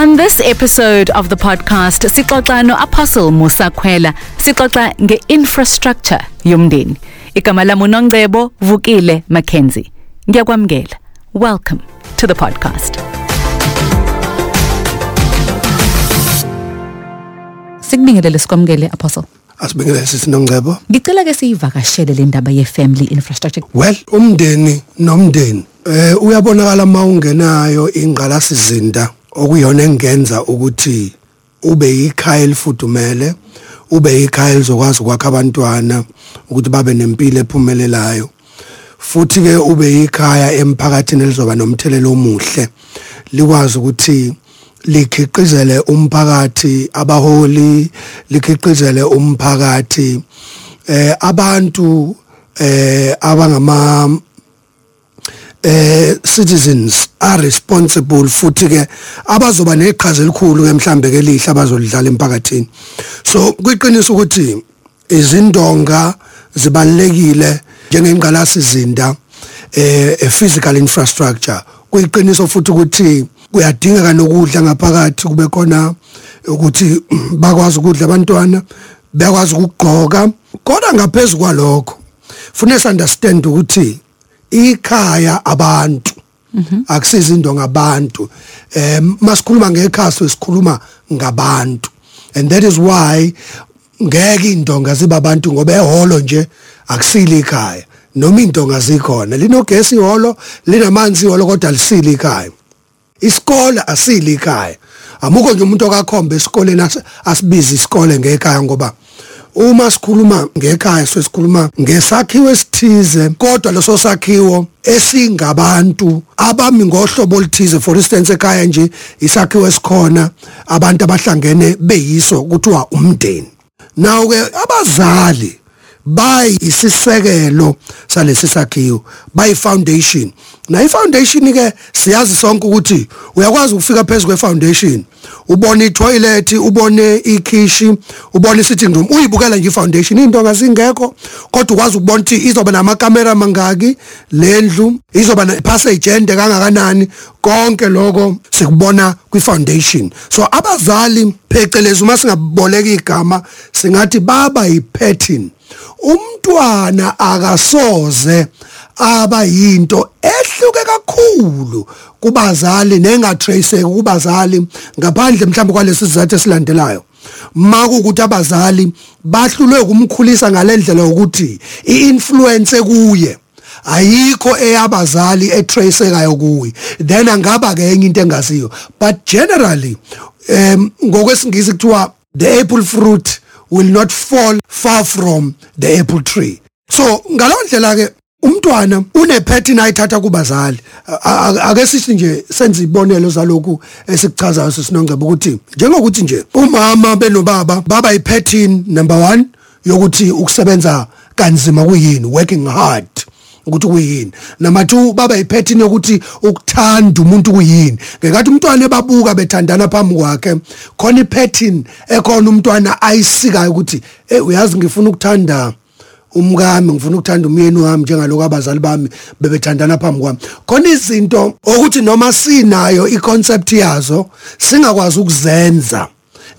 On this episode of the podcast, sixoxa no Apostle Musa Khwela, sixoxa nge-infrastructure yomndeni. Igama lami uNongcebo Vukile Mackenzie. Ngiyakwamukela. Welcome to the podcast. Sikubingelele sikwamukele Apostle. asibingelele sisinongcebo Ngicela ke siyivakashele le ndaba ye-family infrastructure. well umndeni nomndeni eh uyabonakala mawungenayo ingqalasizinda okuyona engenza ukuthi ube ikhaya elifudumele ube ikhaya elizokwazi ukwakha abantwana ukuthi babe nempilo ephumelelayo. Futhi ke ube ikhaya emphakathini elizoba nomthelelo omuhle likwazi ukuthi likhiqizele umphakathi abaholi likhiqizele umphakathi eh abantu eh abangama eh citizens are responsible futhi ke abazoba neqhaza elikhulu ke mhlambe ke lihle abazolidlala emphakathini. So kuyiqinisa ukuthi izindonga zibalekile njengengqalasizinda eh a physical infrastructure. Kuyiqiniso futhi ukuthi kuyadingeka nokudla ngaphakathi kube khona ukuthi bakwazi ukudla abantwana bayakwazi ukugqoka. Kodwa ngaphezulu kwalokho funeka understand ukuthi ikhaya abantu. Akusiza into ngabantu. Em masikhuluma ngekhaya sikhuluma ngabantu. And that is why ngeke indonga ziba abantu ngoba ehholo nje akusile ikhaya. Noma indonga zikhona linogesi ihholo linamanzi ihholo kodwa lisile ikhaya. Isikole asili ikhaya. Amukho nje umuntu okakhomba esikoleni asibiza isikole ngekhaya ngoba uma sikhuluma ngekhaya sesikhuluma ngesakhiwo esithize kodwa leso sakhiwo esingabantu abami ngohlobo oluthize. For instance ekhaya nje isakhiwo esikhona abantu abahlangene beyiso kuthiwa umndeni. Nawo ke abazali bayi isisekelo salesi sakhiwo bayi foundation na ifoundation ke siyazi sonke ukuthi uyakwazi ukufika phezulu kwefoundation. Ubone itoilet ubone ikhishi ubone sitting room. Uyibukela nje ifoundation. Into ngazingekho kodwa ukwazi ukubona ukuthi izoba namakamera mangaki lendlu izoba nepassage ende kangakanani. Konke lokho sikubona kwifoundation. So abazali phecelezi uma singaboleka igama singathi baba yipattern. Umntwana akasoze aba yinto ehluke kakhulu kubazali nengatraceeki kubazali ngaphandle mhlawumbe kwalesi sizathu esilandelayo. Makukuthi abazali bahlulwe kumkhulisa ngalendlela ukuthi iinfluence kuye. Ayikho eyabazali etracekayo kuyi then angaba ke enye into engasiyo but generally um ngokwesingisi kuthiwa the apple fruit will not fall far from the apple tree. So ngalondlela ke umntwana une pattern ayithatha kubazali ake sithi nje senze ibonelo zalokhu esikuchazayo sisinongcebo ukuthi njengokuthi nje umama benobaba baba ipattern number 1 yokuthi ukusebenza kanzima kuyini working hard ukuthi kuyini. Number 2 baba ipattern yokuthi ukuthanda umuntu kuyini. Ngekathi umntwana ebabuka bethandana phambi kwakhe khona ipattern ekhona umntwana ayisikayo ukuthi eh uyazi ngifuna ukuthanda umkami ngifuna ukuthanda umyeni wami njengaloko abazali bami bebethandana phambi kwami. Khona izinto ukuthi noma sinayo iconcept yazo singakwazi ukuzenza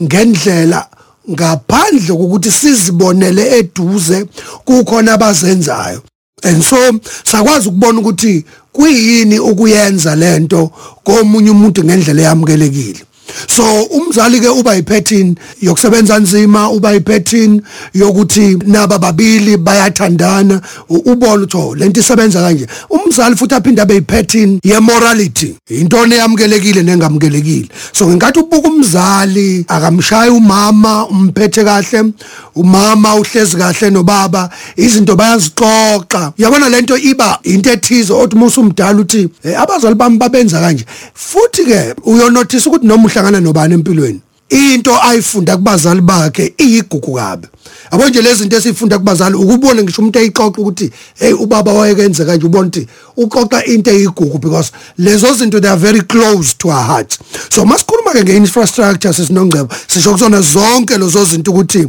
ngendlela ngaphandle kokuthi sizibonele eduze kukhona abazenzayo. And so sakwazi ukubona ukuthi kuyini ukuyenza lento komunye umuntu ngendlela eyamukelekile. So umzali ke uba ipattern yokusebenza nzima uba ipattern yokuthi naba babili bayathandana ubona utho lento isebenza kanje. Umzali futhi aphinda abe ipattern ye morality into eyamukelekile nengamukelekile so ngingathi ubuka umzali akamshaya umama umphethe kahle umama uhlezi kahle nobaba izinto bayazixoxa. Yabona lento iba into ethize othi musumdala uthi abazali bami babenza kanje. Futhi ke uyonotice ukuthi noma uhlangana nobani empilweni. Into ayifunda kubazali bakhe iyigugu kabe yabo nje lezi zinto esifunda kubazali ukubona ngisho umuntu eyixoxa ukuthi hey ubaba wayekenze kanje ubona ukuthi uxoxa into eyigugu because lezo zinto they are very close to our hearts. So masikhuluma ke ngeinfrastructure sesinongcebo sisho kuzona zonke lezo zinto ukuthi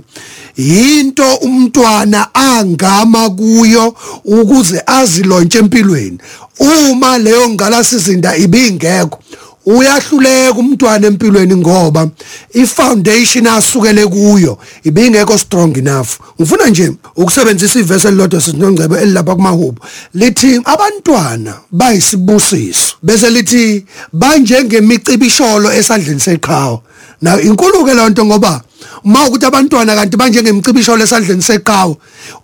into umntwana angama kuyo ukuze azilontshe empilweni. Uma leyo ngalasizinda ibingekho uyahluleka umntwana empilweni ngoba ifoundation asukele kuyo ibingekho strong enough. Ngifuna nje ukusebenzisa ivesi elilodwa sinongcebo elilapha kumahubo lithi abantwana bayisibusiso bese lithi banjengemicibisholo esandleni seqhawe. Na inkuluke lonto ngoba uma ukuthi abantwana kanti banjengemicibisholo esandleni seqhawe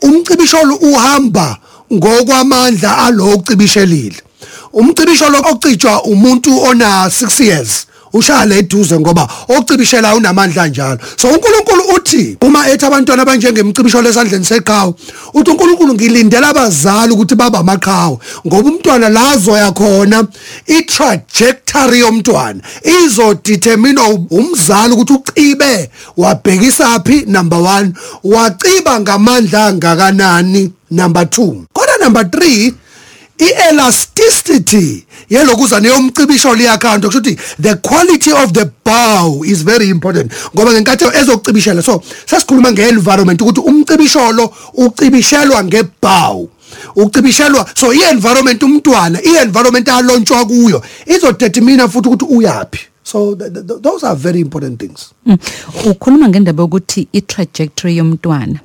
umcibisholo uhamba ngokwamandla alokucibishelile umcibisho lo ocijwa umuntu ona 6 years ushaya eduze ngoba ocibishela unamandla njalo. So uNkulunkulu uthi uma ethi abantwana abanjengemcibisho lesandleni seqhawe uthi uNkulunkulu ngilindela abazali ukuthi baba amaqhawe ngoba umntwana lazo yakhona i trajectory yomntwana izodetermine umzali ukuthi ucibe wabhekisa phi number 1 waciba ngamandla ngakanani number 2 kodwa number 3 i-elasticity yelokuza neyomcibisho liyakhanda kusho ukuthi the quality of the bow is very important ngoba ngenkathi ezokucibishela so sesikhuluma nge-environment ukuthi umcibisholo ucibishelwa nge-bow ucibishelwa so i-environment umntwana i-environment alontshwa kuyo izodetermina futhi ukuthi uyapi so th th those are very important things mm. ukhuluma ngendaba yokuthi i-trajectory yomntwana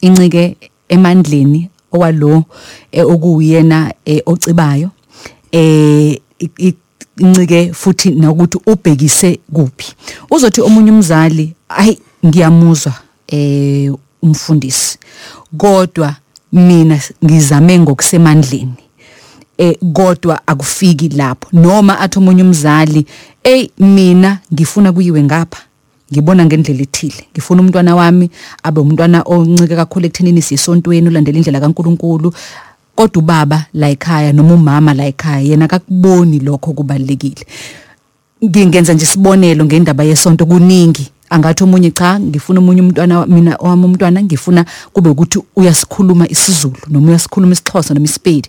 incike emandleni owalo eh, okuyena eh, ocibayo eh incike futhi nokuthi ubhekise kuphi. Uzothi omunye umzali ayi ngiyamuzwa eh umfundisi kodwa mina ngizame ngokusemandleni eh kodwa akufiki lapho. Noma athi omunye umzali ey mina ngifuna kuyiwe ngapha. Ngibona ngendlela ethile. Ngifuna umntwana wami abe umntwana oncike kakhulu ekuthenini sisontweni ulandela indlela kaNkuluNkulu. Kodwa ubaba la ekhaya noma umama la ekhaya yena akakuboni lokho kubalekile ngingenza nje isibonelo ngendaba yesonto kuningi. Angathi omunye cha ngifuna omunye umntwana mina owami umntwana ngifuna kube ukuthi uyasikhuluma isiZulu noma uyasikhuluma isixhosa noma isipedi.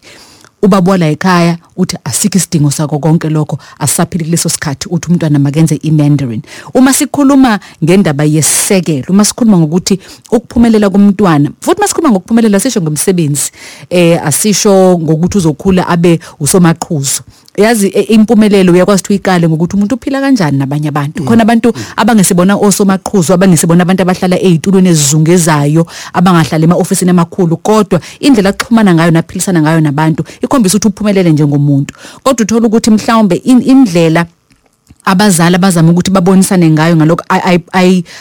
Ubaba la ekhaya uthi asikho isidingo sako konke lokho asaphili kuleso sikhathi uthi umntwana makenze iMandarin. Uma sikhuluma ngendaba yesisekelo uma sikhuluma ngokuthi ukuphumelela kumntwana futhi masikhuluma ngokuphumelela sisho ngomsebenzi eh asisho ngokuthi uzokhula abe usomaqhuzu. Yazi e, impumelelo uyakwazi ukuthi uyikale ngokuthi umuntu uphila kanjani nabanye abantu. Khona abantu abangesibona osomaqhuzu abangesibona abantu abahlala ezitulweni ezizungezayo abangahlala ema-ofisini amakhulu kodwa indlela axhumana ngayo naphilisana ngayo nabantu ikhombisa ukuthi uphumelele njengomuntu. Kodwa uthola ukuthi mhlawumbe indlela abazali abazama ukuthi babonisane ngayo ngalokho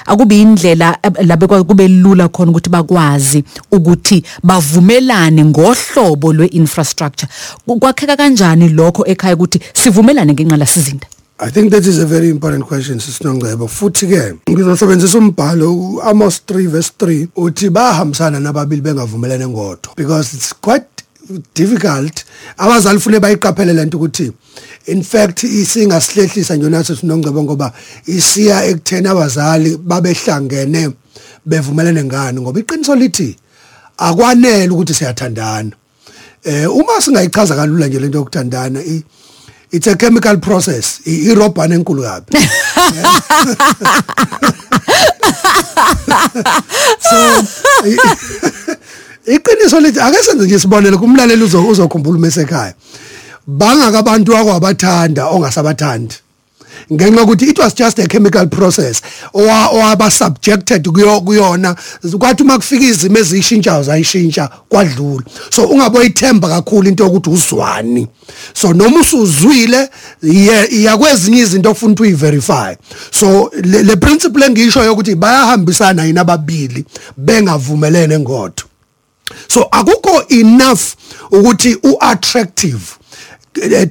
akubi indlela labe kube lula khona ukuthi bakwazi ukuthi bavumelane ngohlobo lweinfrastructure. Kwakheka kanjani lokho ekhaya ukuthi sivumelane ngenqala sizinda I think that is a very important question sisinongcebo futhi ke ngizosebenzisa umbhalo Amos 3 verse 3 uthi bahambisana nababili bengavumelane ngodwa because it's quite difficult. Abazali fune bayiqaphele lento ukuthi in fact isingasilehlisa nje nathi sinongcebo ngoba isiya ekuthena abazali babehlangene bevumelene ngani ngoba iqiniso lithi akwanele ukuthi siyathandana. Eh uma singayichaza kalula nje lento yokuthandana it's a chemical process irobhana enkulu kabi. So iqiniso lithi ake senze nje isibonelo kumlaleli uzokhumbula umesekhaya bangaka abantu akwabathanda ongasabathandi. Ngenxa ukuthi it was just a chemical process owaba subjected kuyona. Kwathi uma kufika izimo ezishintshayo zayishintsha kwadlula. So ungaboyithemba kakhulu into yokuthi uzwani. So noma usuzwile iyakwezinye izinto ofuna ukuthi uyiverify. So le, le principle engisho yokuthi bayahambisana yina ababili bengavumelene ngodwa so akukho enough ukuthi uattractive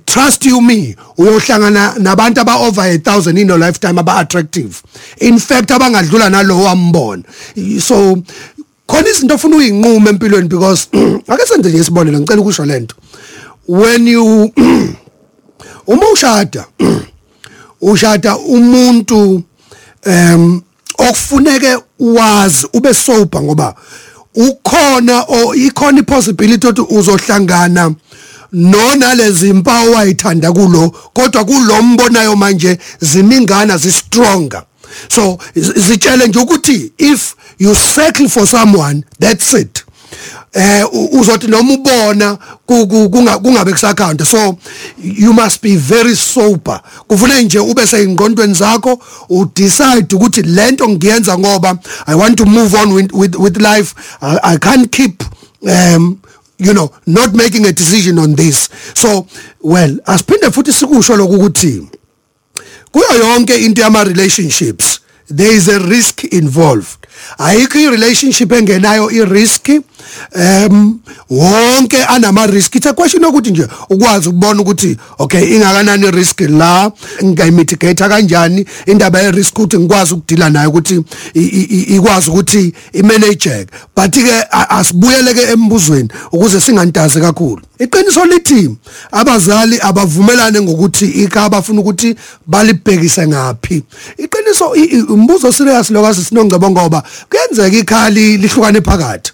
trust you me. Uyohlangana nabantu aba over 1000 in no lifetime aba attractive in fact abangadlula nalowo wambona. So khona izinto ofuna uyinqume empilweni because ake senze nje isibonelo ngicela ukusho lento when you uma ushada ushada umuntu em okufuneke wazi ube sober ngoba ukhona o ikhona ipossibility ukuthi uzohlangana nona lezi impawu wayithanda kulo kodwa kulombonayo manje ziningana zi stronger so zitshele nje ukuthi if you settle for someone that's it. Eh u- uzothi noma ubona ku- ku- kunga- kungabe kusakhanda. So you must be very sober. Kufanele nje ube seyingqondweni zakho u decide ukuthi lento ngiyenza ngoba i want to move on with with, with life. I, i can't keep um you know not making a decision on this. So well asiphinde futhi sikusho lokho ukuthi kuyo yonke into yama relationships there is a risk involved. Ayikho i relationship engenayo i risk um wonke anama risk it's a question ukuthi nje ukwazi ukubona ukuthi okay ingakanani risk la ngayimitigate kanjani indaba ye risk ukuthi ngikwazi ukudila nayo ukuthi ikwazi ukuthi imanage but ke a- asibuyele ke embuzweni ukuze singantazi kakhulu. Iqiniso lithi abazali abavumelane ngokuthi ikhaya bafuna ukuthi balibhekise ngapi iqiniso umbuzo serious lokho sinongcebo ngoba kuyenzeka ikhaya li- lihlukane phakathi.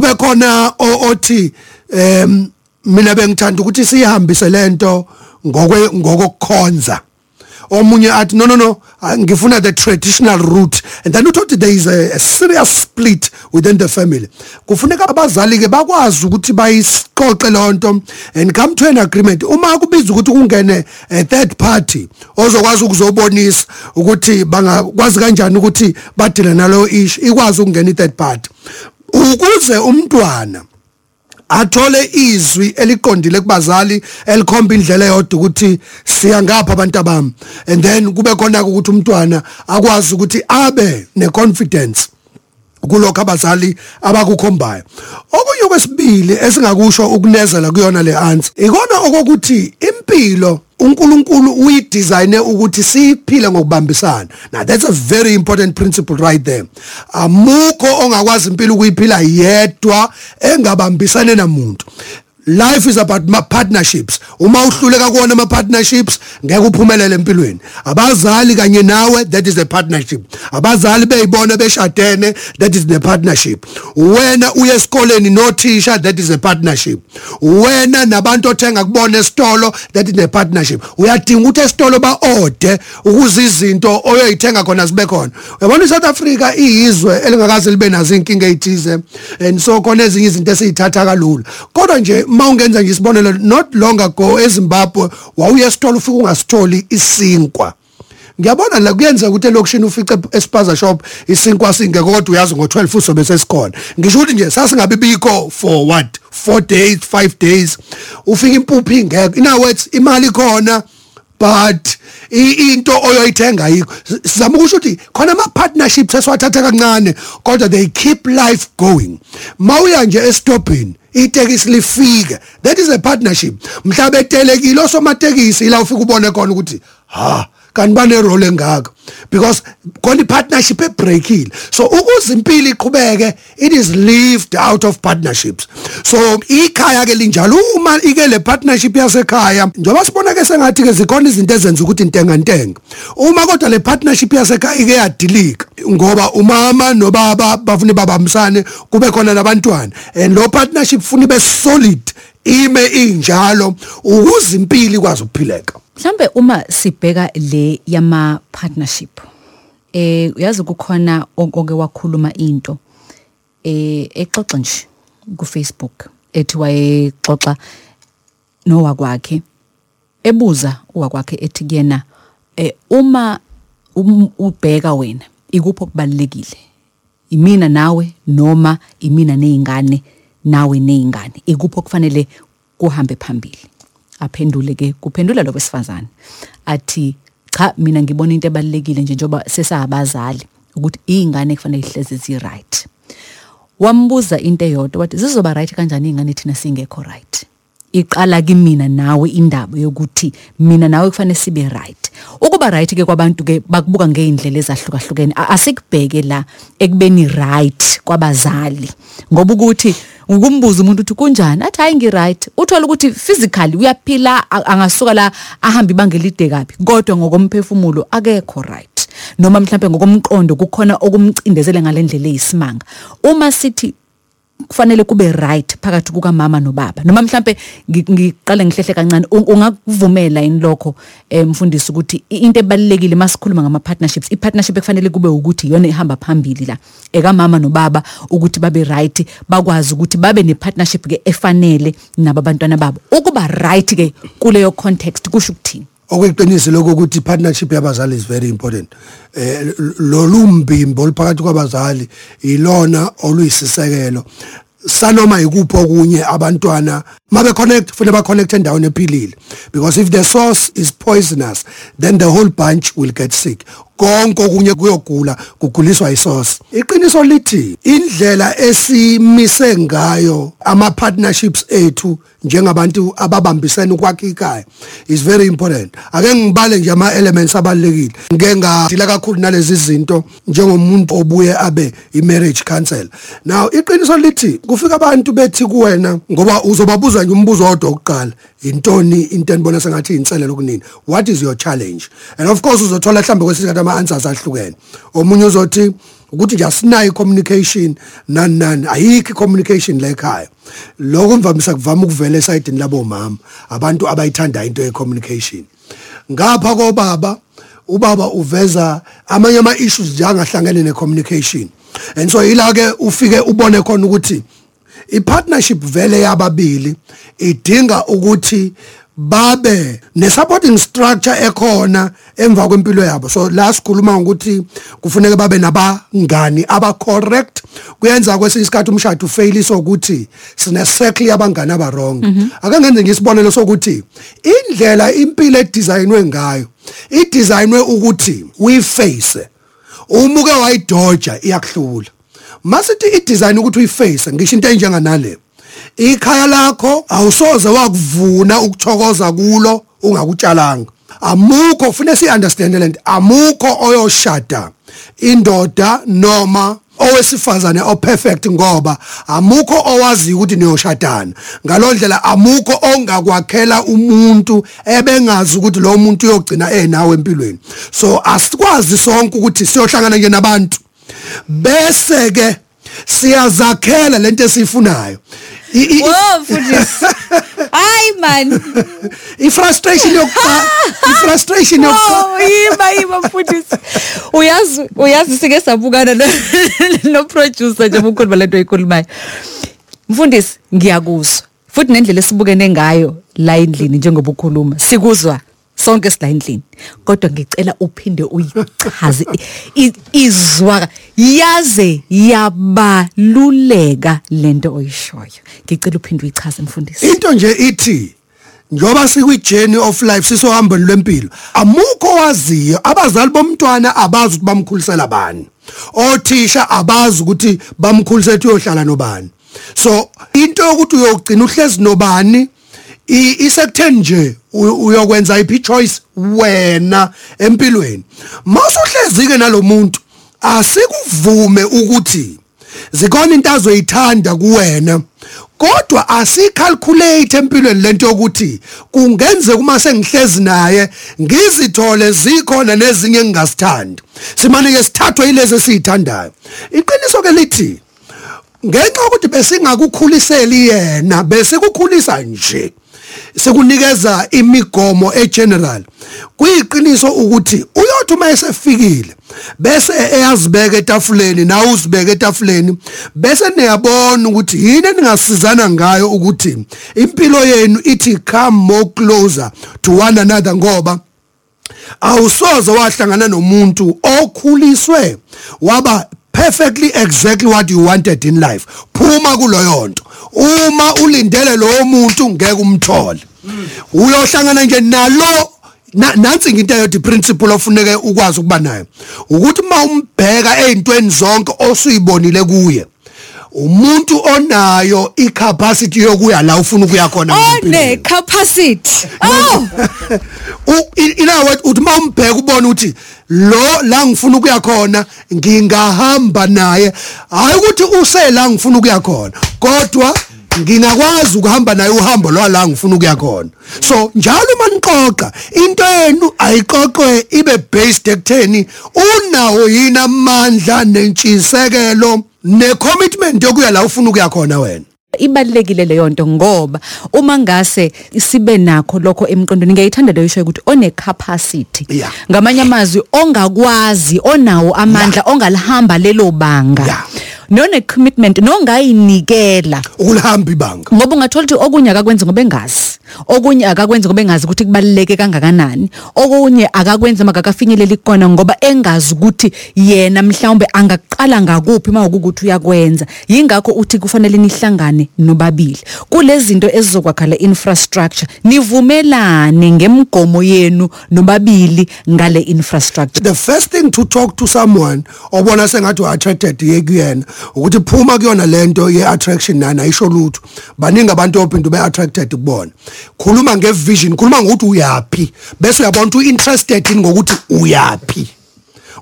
Kube khona othi em mina bengithanda ukuthi sihambise lento ngokwe ngokukhonza omunye athi no no no ngifuna the traditional route. And then uthi there is a, a serious split within the family. Kufuneka abazali ke bakwazi ukuthi bayixoxe lonto and come to an agreement. Uma kubiza ukuthi kungene a third party ozokwazi ukuzobonisa ukuthi bangakwazi kanjani ukuthi badile nalo issue ikwazi ukungena i third party. Ukuze umntwana athole izwi eliqondile kubazali elikhomba indlela eyodwa ukuthi siya ngapha abantu abami. And then kube khona ukuthi umntwana akwazi ukuthi abe neconfidence kulokho abazali abakukhombayo. Okunye kwesibili esingakusho ukunezela kuyona le answer ikona okokuthi impilo uNkulunkulu uyidesigne ukuthi siphile ngokubambisana. Now that's a very important principle right there. Amukho ongakwazi impilo ukuyiphila yedwa engabambisane namuntu. Life is about ma partnerships. Uma uhluleka kuona ama partnerships ngeke uphumelele empilweni. Abazali kanye nawe that is a partnership. Abazali beyibona beshadene that is the partnership. Wena uye esikoleni nothisha that is a partnership. Wena nabantu othenga kubona esitolo that is a partnership. Uyadinga ukuthi esitolo ba order ukuze izinto oyoyithenga khona zibe khona. Uyabona iSouth Africa iyizwe elingakaze libe nazo inkinga ezithize and so khona ezinye izinto esizithatha kalula. Kodwa nje mawungenza nje isibonelo not long ago eZimbabwe wawuye esitolo ufika ungasitholi isinkwa. Ngiyabona la kuyenza ukuthi elokishini ufice espaza shop isinkwa singekho kodwa uyazi ngo12 usobe sesikhona. Ngisho ukuthi nje sasingabe bikho for what? 4 days 5 days? Ufika impuphu ingekho. In other words imali khona but i- into oyoyithenga yikho sizama ukusho ukuthi khona ama partnerships esiwathatha kancane kodwa they keep life going. Mawuya nje estopini itekisi lifike. That is a partnership. Mhlawumbe etelekile osomatekisi ila ufika ubone khona ukuthi ha kanti bane role engaka because khona ipartnership ebreakile. So ukuze impilo iqhubeke it is lived out of partnerships. So ikhaya ke linjalo. Uma ike le partnership yasekhaya njengoba sibona ke sengathi ke zikhona izinto ezenza ukuthi intenga ntenga. Uma kodwa le partnership yasekhaya ike yadilika ngoba umama nobaba bafuna babambisane kube khona nabantwana. And lo partnership funa ibe solid ime injalo ukuze impilo ikwazi ukuphileka. Mhlambe uma sibheka le yama partnership eh uyazi kukhona onke wakhuluma into eh exoxa nje ku Facebook ethi wayexoxa nowa kwakhe ebuza uwakwakhe ethi kuyena eh uma um- ubheka wena ikuphi okubalekile imina nawe noma imina nezingane nawe nezingane ikuphi okufanele kuhambe phambili? Aphendule ke kuphendula lo besifazane. Athi cha mina ngibona into ebalekile nje njoba sesabazali ukuthi izingane kufanele ihleze zi right wambuza into eyodwa wathi zizoba right kanjani izingane thina singekho right? Iqala kimina nawe indaba yokuthi mina nawe kufanele sibe right. Ukuba right ke kwabantu ke bakubuka ngeindlela ezahlukahlukene. A- asikubheke la ekubeni right kwabazali. Ngoba ukuthi ukumbuza umuntu ukuthi kunjani? Athi hayi ngi right uthola ukuthi physically uyaphila a- angasuka la ahamba ibanga elide kabi. Kodwa ngokomphefumulo akekho right. Noma mhlambe ngokomqondo kukhona okumcindezele ngalendlela eyisimanga. Uma sithi kufanele kube right phakathi kukamama nobaba. Noma mhlambe ngi- ngiqale ngihlehle kancane u- ungakuvumela yini lokho eh, mfundisi ukuthi i- into ebalekile masikhuluma ngama partnerships i partnership ekufanele kube ukuthi iyona ihamba phambili la ekamama nobaba ukuthi babe right bakwazi ukuthi babe ne partnership ke efanele nabo abantwana babo. Ukuba right ke kuleyo context kusho ukuthini? Okweqiniso lokho ukuthi partnership yabazali is very important. Eh lolu mbimbo oluphakathi kwabazali ilona oluyisisekelo. Sanoma ikuphi okunye abantwana mabe connect futhi ba connect endaweni ephilile. Because if the source is poisonous then the whole bunch will get sick. Konke okunye kuyogula kuguliswa isource iqiniso lithi indlela esimise ngayo ama partnerships ethu njengabantu ababambisene ukwakha ikhaya is very important. Ake ngibale nje ama elements abalekile ngeke ngadila kakhulu nalezi zinto njengomuntu obuye abe i marriage counselor. Now iqiniso lithi kufika abantu bethi kuwena ngoba uzobabuza nje umbuzo odwa oqala intoni into enibona sengathi inselelo kunini what is your challenge? And of course uzothola mhlambe kwesikhathi ama answers ahlukene omunye uzothi ukuthi nje asinayo communication nani nani ayikho communication la ekhaya. Lokho mvamisa kuvama ukuvela esayidini labo mama abantu abayithanda into ye communication ngapha kobaba ubaba uveza amanye ama issues nje angahlangene ne communication and so ila ke ufike ubone khona ukuthi i-partnership vele yababili idinga ukuthi babe ne-supporting structure ekhona emva kwempilo yabo. So la sikhuluma ngokuthi kufuneka babe nabangani aba-correct. Kuyenza kwesinye isikhathi umshado ufeyilise ukuthi sine-circle yabangani aba-wrong ake ngenze ngisibonelo sokuthi indlela impilo edizayinwe ngayo idizayinwe ukuthi uyiface uma uke wayidoja iyakuhlula. Masithi i-design ukuthi uyiface ngisho into enjenganale. Ikhaya lakho awusoze wakuvuna ukuthokoza kulo ungakutshalanga. Amukho kufanele si-understand lento amukho oyoshada indoda noma owesifazane operfect ngoba amukho owaziyo ukuthi niyoshadana. Ngalondlela amukho ongakwakhela umuntu ebengazi ukuthi lo muntu uyogcina enawe empilweni. So asikwazi sonke ukuthi siyohlangana nje nabantu. Bese ke siyazakhela lento esifunayo I- i- Wo mfundisi. Hayi man. i-frustration yokuqala i-frustration yokuqala yima yima mfundisi. Uyazi uyazi sike sabukana no, producer nje ukhuluma lento eyikhulumayo. Mfundisi ngiyakuzwa. Futhi nendlela esibukene ngayo la endlini njengoba ukhuluma sikuzwa sonke sila endlini kodwa ngicela uphinde uyichaze. I- i- izwa yaze yabaluleka lento oyishoyo. Ngicela uphinde uyichaze mfundisi. Into nje ithi njoba sikwi-journey of life sisohambeni lwempilo amukho waziyo abazali bomntwana abazi ukuthi bamkhulisela bani. Othisha abazi ukuthi bamkhulise ethi uyohlala nobani. So into yokuthi uyogcina uhlezi nobani i- isekutheni nje uyokwenza iphi choice wena empilweni. Masuhlezi-ke nalomuntu asikuvume ukuthi zikhona into azoyithanda kuwena kodwa asicalculate empilweni lento yokuthi kungenzeka uma sengihlezi naye ngizithole zikhona nezinye engingasithandi simane ke sithathwe yilezi esiyithandayo. Iqiniso ke lithi ngenxa yokuthi besingakukhuliseli yena besikukhulisa nje. Sikunikeza imigomo egeneral. Kuyiqiniso ukuthi uyothi uma esefikile bese eyazibeka etafuleni nawe uzibeka etafuleni bese niyabona ukuthi yini eningasizana ngayo ukuthi impilo yenu ithi come more closer to one another ngoba awusoze wahlangana nomuntu okhuliswe waba perfectly exactly what you wanted in life. Phuma kuloyo nto uma ulindele lo muntu ngeke umthole. Uyohlangana nje nalo na- nansi into eyothi principle ofuneke ukwazi ukuba nayo. Ukuthi uma umbheka ezintweni zonke osuyibonile kuye umuntu onayo icapacity yokuya la ufuna ukuya khona one capacity oh! In other words uthi mawumbheka ubone ukuthi lo la ngifuna ukuya khona ngingahamba naye. Hayi ukuthi usela ngifuna ukuya khona kodwa ngingakwazi ukuhamba naye uhambo lwala ngifuna ukuya khona. So njalo uma nixoxa into yenu ayiqoqwe ibe based ekutheni unawo yini amandla nentshisekelo necommitment yokuya la ufuna ukuya khona wena. Ibalekile leyo nto ngoba uma ngase sibe nakho lokho emqondweni ngiyayithanda leyo isho ukuthi one capacity Yeah. ngamanye amazwi ongakwazi onawo amandla ongalihamba lelo banga Yeah. None commitment nongayinikela ukulihamba ibanga. Ngoba ungathola ukuthi okunye akakwenzi ngoba engazi. Okunye akakwenzi ngoba engazi ukuthi kubaluleke kangakanani. Okunye akakwenzi makakafinyeleli kona ngoba engazi ukuthi yena mhlawumbe angaqala ngakuphi uma ukuthi uyakwenza. Yingakho uthi kufanele nihlangane nobabili. Kulezi zinto ezizokwakha le infrastructure. Nivumelane ngemgomo yenu nobabili ngale infrastructure. The first thing to talk to someone obona sengathi u-attracted ye kuyena ukuthi phuma kuyona lento ye-attraction nani ayisho lutho. Baningi abantu ophinda ube-attracted kubona. Khuluma nge-vision khuluma ngokuthi uyaphi bese uyabona ukuthi u-interested ngokuthi uyaphi.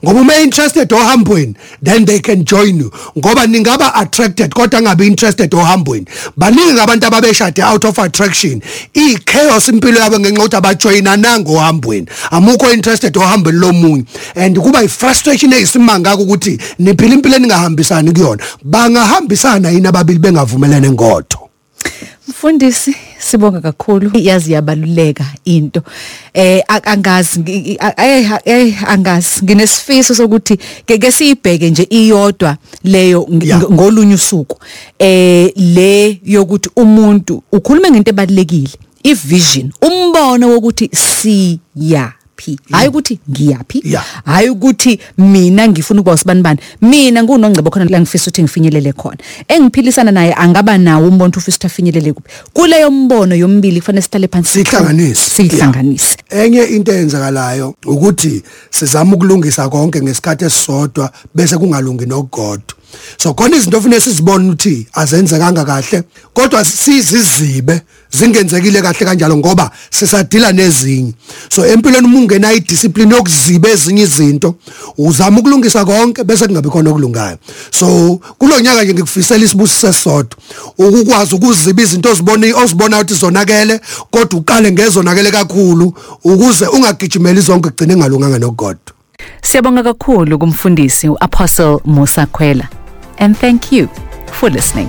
Ngoba uma interested ohambweni then they can join you. Ngoba ningaba attracted kodwa ngabe interested ohambweni baningi abantu ababeshade out of attraction. I-chaos impilo yabo ngenxa yokuthi abajoyinananga ohambweni amukho interested ohambweni lomunye. And kuba i-frustration eyisimanga ukuthi niphila impilo eningahambisani kuyona. Bangahambisana yini ababili bengavumelene ngodho Mfundisi sibonga kakhulu. Yazi yabaluleka into. Eh angazi eh angazi. Nginesifiso sokuthi ke ke siyibheke nje iyodwa leyo ngolunye usuku. Eh le yokuthi umuntu ukhuluma ngento ebalekile ivision umbono wokuthi siya. Phi hayi ukuthi ngiyaphi? Yeah. hayi ukuthi mina ngifuna ukuba usibani bani mina ngunongcebo khona la ngifisa ukuthi ngifinyelele khona. Engiphilisana naye angaba nawo umbono ufisa ukuthi afinyelele kuphi. Kuleyo mbono yombili kufanele sihlale phansi. Siyihlanganise. siyihlanganise enye into eyenzakalayo ukuthi sizama ukulungisa konke ngesikhathi esisodwa bese kungalungi nokugodwa. So khona izinto ofuneka sizibone ukuthi azenzekanga kahle kodwa sizizibe zingenzekile kahle kanjalo ngoba sisadila nezinye. So empilweni uma ungena idiscipline yokuziba ezinye izinto uzama ukulungisa konke bese kungabi khona okulungayo. So kulonyaka nje ngikufisela isibusiso sesodwa ukukwazi ukuziba izinto ozibona ozibona ukuthi zonakele kodwa uqale ngezonakele kakhulu ukuze ungagijimeli zonke kugcine engalunganga nokugodwa. Siyabonga kakhulu kumfundisi uApostle Musa Khwela and thank you for listening.